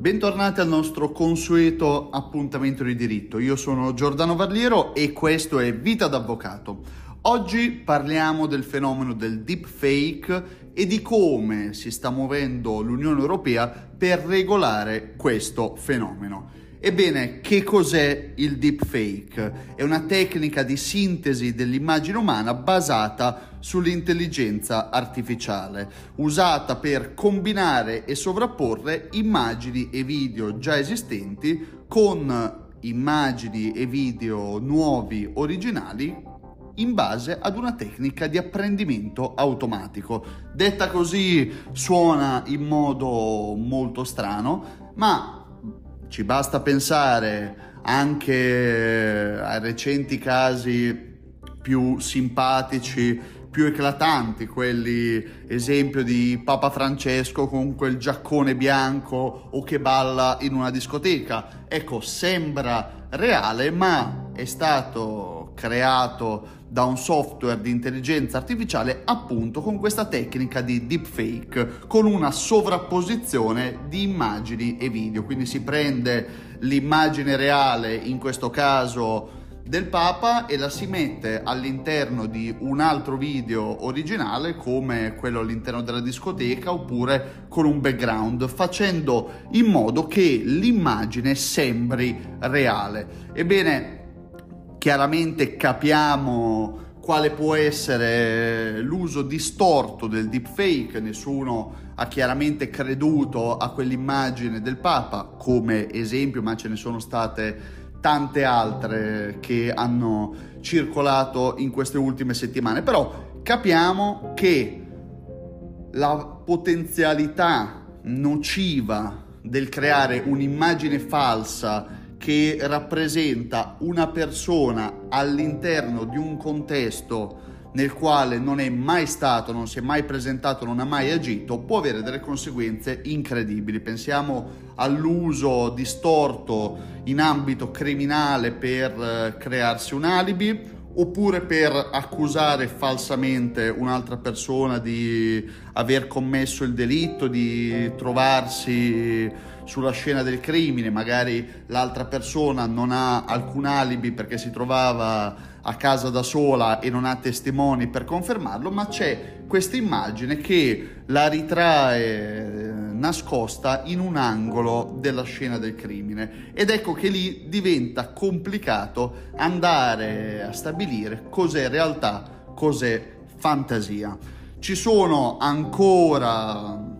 Bentornati al nostro consueto appuntamento di diritto. Io sono Giordano Varliero e questo è Vita d'Avvocato. Oggi parliamo del fenomeno del deepfake e di come si sta muovendo l'Unione Europea per regolare questo fenomeno. Ebbene, che cos'è il deepfake? È una tecnica di sintesi dell'immagine umana basata sull'intelligenza artificiale, usata per combinare e sovrapporre immagini e video già esistenti con immagini e video nuovi originali in base ad una tecnica di apprendimento automatico. Detta così suona in modo molto strano, ma ci basta pensare anche ai recenti casi più simpatici, più eclatanti, quelli esempio di Papa Francesco con quel giaccone bianco o che balla in una discoteca. Ecco, sembra reale, ma è stato creato da un software di intelligenza artificiale appunto con questa tecnica di deepfake, con una sovrapposizione di immagini e video. Quindi si prende l'immagine reale, in questo caso del Papa, e la si mette all'interno di un altro video originale come quello all'interno della discoteca oppure con un background, facendo in modo che l'immagine sembri reale. Ebbene, chiaramente capiamo quale può essere l'uso distorto del deepfake, nessuno ha chiaramente creduto a quell'immagine del Papa come esempio, ma ce ne sono state tante altre che hanno circolato in queste ultime settimane, però capiamo che la potenzialità nociva del creare un'immagine falsa che rappresenta una persona all'interno di un contesto nel quale non è mai stato, non si è mai presentato, non ha mai agito, può avere delle conseguenze incredibili. Pensiamo all'uso distorto in ambito criminale per eh, crearsi un alibi oppure per accusare falsamente un'altra persona di aver commesso il delitto, di trovarsi sulla scena del crimine, magari l'altra persona non ha alcun alibi perché si trovava a casa da sola e non ha testimoni per confermarlo, ma c'è questa immagine che la ritrae eh, nascosta in un angolo della scena del crimine ed ecco che lì diventa complicato andare a stabilire cos'è realtà, cos'è fantasia. Ci sono ancora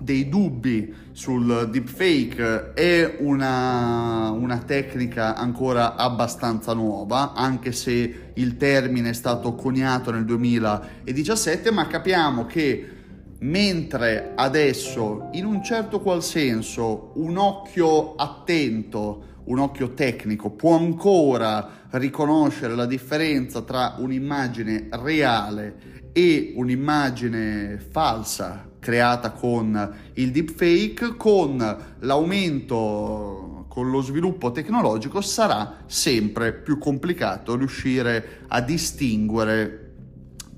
dei dubbi sul deepfake è una, una, tecnica ancora abbastanza nuova, anche se il termine è stato coniato nel 2017, ma capiamo che mentre adesso in un certo qual senso un occhio attento, un occhio tecnico può ancora riconoscere la differenza tra un'immagine reale e un'immagine falsa creata con il deepfake, con l'aumento, con lo sviluppo tecnologico sarà sempre più complicato riuscire a distinguere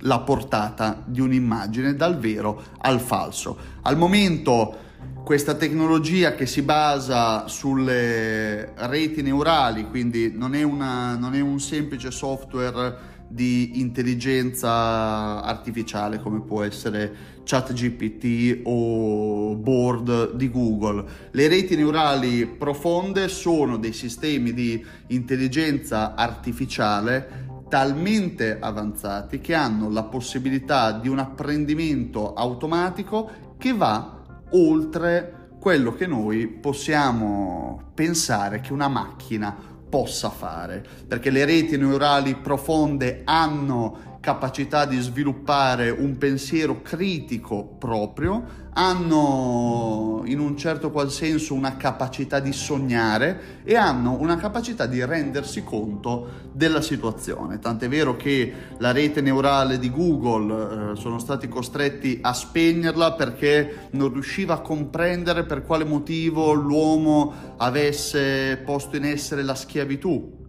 la portata di un'immagine dal vero al falso. Al momento questa tecnologia che si basa sulle reti neurali, quindi non è, una, non è un semplice software di intelligenza artificiale come può essere ChatGPT o Board di Google. Le reti neurali profonde sono dei sistemi di intelligenza artificiale talmente avanzati che hanno la possibilità di un apprendimento automatico che va oltre quello che noi possiamo pensare che una macchina possa fare, perché le reti neurali profonde hanno capacità di sviluppare un pensiero critico proprio, hanno in un certo qual senso una capacità di sognare e hanno una capacità di rendersi conto della situazione. Tant'è vero che la rete neurale di Google eh, sono stati costretti a spegnerla perché non riusciva a comprendere per quale motivo l'uomo avesse posto in essere la schiavitù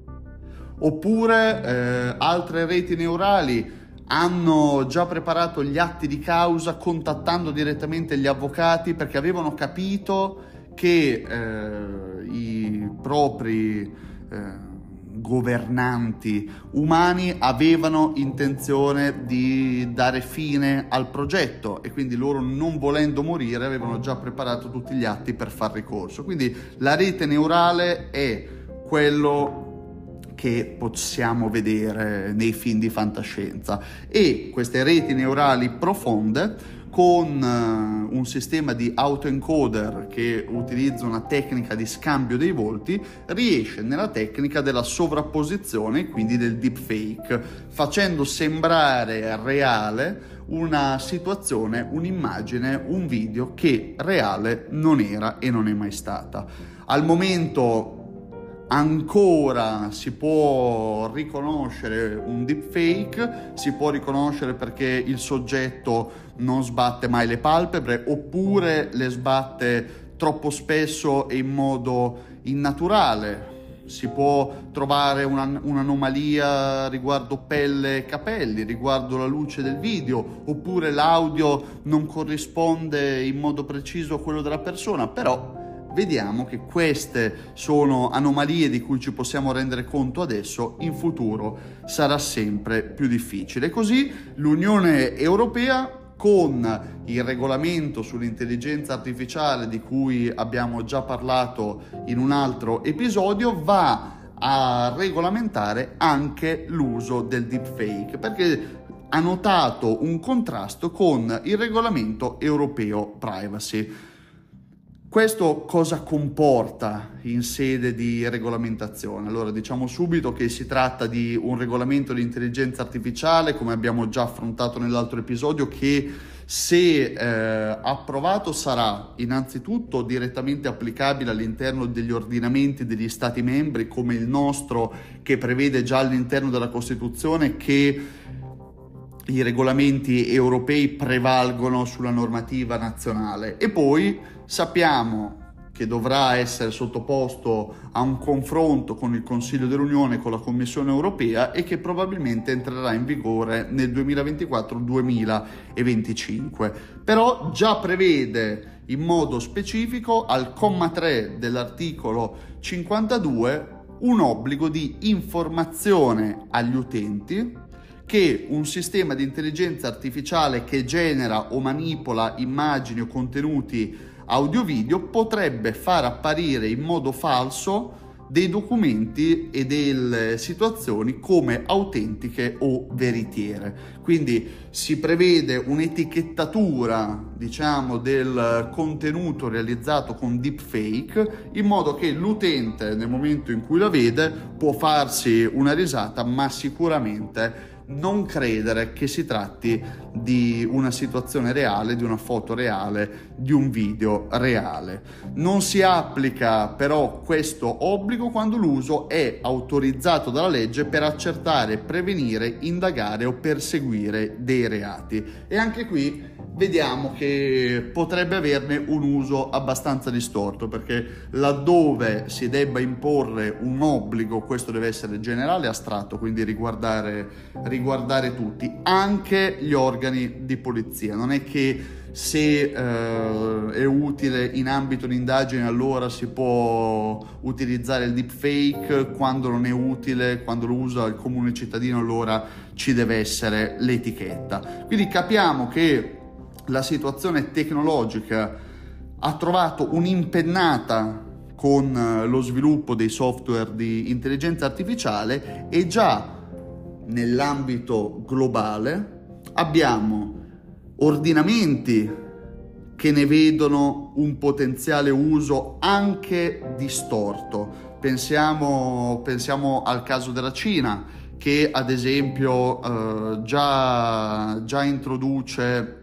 oppure eh, altre reti neurali hanno già preparato gli atti di causa contattando direttamente gli avvocati perché avevano capito che eh, i propri eh, governanti umani avevano intenzione di dare fine al progetto e quindi loro non volendo morire avevano già preparato tutti gli atti per far ricorso. Quindi la rete neurale è quello che possiamo vedere nei film di fantascienza e queste reti neurali profonde con uh, un sistema di autoencoder che utilizza una tecnica di scambio dei volti, riesce nella tecnica della sovrapposizione, quindi del deepfake, facendo sembrare reale una situazione, un'immagine, un video che reale non era e non è mai stata. Al momento ancora si può riconoscere un deepfake, si può riconoscere perché il soggetto non sbatte mai le palpebre oppure le sbatte troppo spesso e in modo innaturale. Si può trovare una, un'anomalia riguardo pelle e capelli, riguardo la luce del video, oppure l'audio non corrisponde in modo preciso a quello della persona, però vediamo che queste sono anomalie di cui ci possiamo rendere conto adesso, in futuro sarà sempre più difficile. Così l'Unione Europea con il regolamento sull'intelligenza artificiale di cui abbiamo già parlato in un altro episodio va a regolamentare anche l'uso del deepfake perché ha notato un contrasto con il regolamento europeo privacy. Questo cosa comporta in sede di regolamentazione? Allora diciamo subito che si tratta di un regolamento di intelligenza artificiale, come abbiamo già affrontato nell'altro episodio, che se eh, approvato sarà innanzitutto direttamente applicabile all'interno degli ordinamenti degli Stati membri, come il nostro, che prevede già all'interno della Costituzione che i regolamenti europei prevalgono sulla normativa nazionale e poi sappiamo che dovrà essere sottoposto a un confronto con il Consiglio dell'Unione e con la Commissione europea e che probabilmente entrerà in vigore nel 2024-2025. Però già prevede in modo specifico al comma 3 dell'articolo 52 un obbligo di informazione agli utenti che un sistema di intelligenza artificiale che genera o manipola immagini o contenuti audio-video potrebbe far apparire in modo falso dei documenti e delle situazioni come autentiche o veritiere. Quindi si prevede un'etichettatura, diciamo, del contenuto realizzato con deepfake in modo che l'utente nel momento in cui la vede può farsi una risata, ma sicuramente non credere che si tratti di una situazione reale, di una foto reale, di un video reale. Non si applica però questo obbligo quando l'uso è autorizzato dalla legge per accertare, prevenire, indagare o perseguire dei reati. E anche qui vediamo che potrebbe averne un uso abbastanza distorto perché laddove si debba imporre un obbligo, questo deve essere generale e astratto, quindi riguardare, riguardare tutti, anche gli organi di polizia. Non è che se eh, è utile in ambito di indagine allora si può utilizzare il deepfake, quando non è utile, quando lo usa il comune cittadino allora ci deve essere l'etichetta. Quindi capiamo che la situazione tecnologica ha trovato un'impennata con eh, lo sviluppo dei software di intelligenza artificiale e già nell'ambito globale abbiamo ordinamenti che ne vedono un potenziale uso anche distorto. Pensiamo, pensiamo al caso della Cina che ad esempio eh, già, già introduce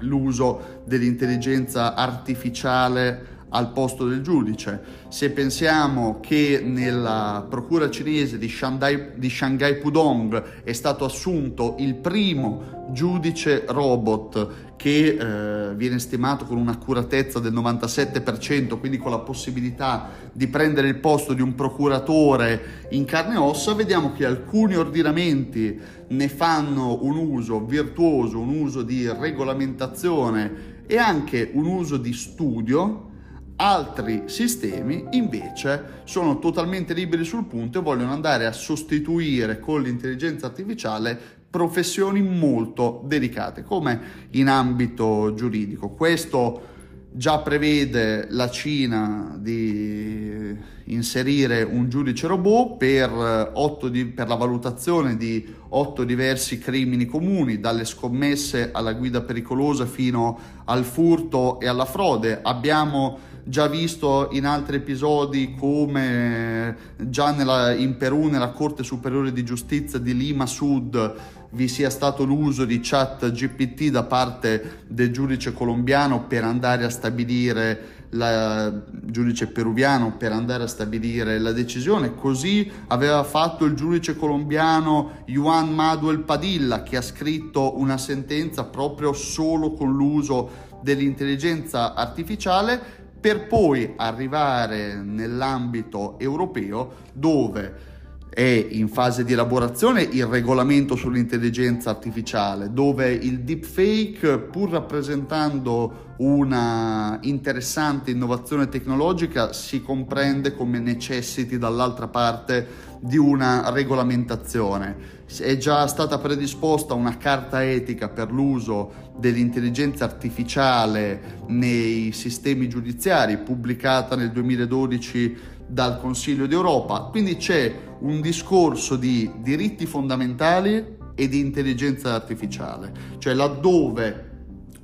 l'uso dell'intelligenza artificiale al posto del giudice. Se pensiamo che nella procura cinese di Shanghai, di Shanghai Pudong è stato assunto il primo giudice robot che eh, viene stimato con un'accuratezza del 97%, quindi con la possibilità di prendere il posto di un procuratore in carne e ossa, vediamo che alcuni ordinamenti ne fanno un uso virtuoso, un uso di regolamentazione e anche un uso di studio Altri sistemi invece sono totalmente liberi sul punto e vogliono andare a sostituire con l'intelligenza artificiale professioni molto delicate, come in ambito giuridico. Questo già prevede la Cina di inserire un giudice robot per, di, per, la valutazione di otto diversi crimini comuni, dalle scommesse alla guida pericolosa fino al furto e alla frode. Abbiamo già visto in altri episodi come già nella, in Perù, nella Corte Superiore di Giustizia di Lima Sud, vi sia stato l'uso di chat GPT da parte del giudice colombiano per andare a stabilire la giudice peruviano per andare a stabilire la decisione, così aveva fatto il giudice colombiano Juan Manuel Padilla che ha scritto una sentenza proprio solo con l'uso dell'intelligenza artificiale per poi arrivare nell'ambito europeo dove è in fase di elaborazione il regolamento sull'intelligenza artificiale, dove il deepfake, pur rappresentando una interessante innovazione tecnologica, si comprende come necessiti dall'altra parte di una regolamentazione. È già stata predisposta una carta etica per l'uso dell'intelligenza artificiale nei sistemi giudiziari, pubblicata nel 2012 dal Consiglio d'Europa, quindi c'è un discorso di diritti fondamentali e di intelligenza artificiale, cioè laddove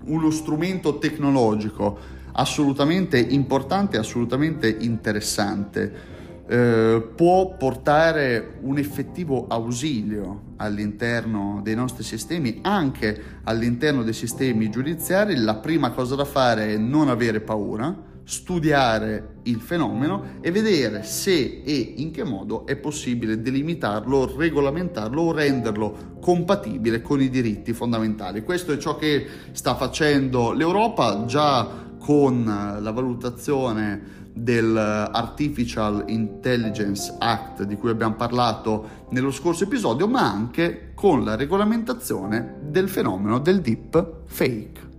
uno strumento tecnologico assolutamente importante, assolutamente interessante, eh, può portare un effettivo ausilio all'interno dei nostri sistemi, anche all'interno dei sistemi giudiziari, la prima cosa da fare è non avere paura, studiare il fenomeno e vedere se e in che modo è possibile delimitarlo, regolamentarlo o renderlo compatibile con i diritti fondamentali. Questo è ciò che sta facendo l'Europa già con la valutazione dell'Artificial Intelligence Act di cui abbiamo parlato nello scorso episodio, ma anche con la regolamentazione del fenomeno del deep fake.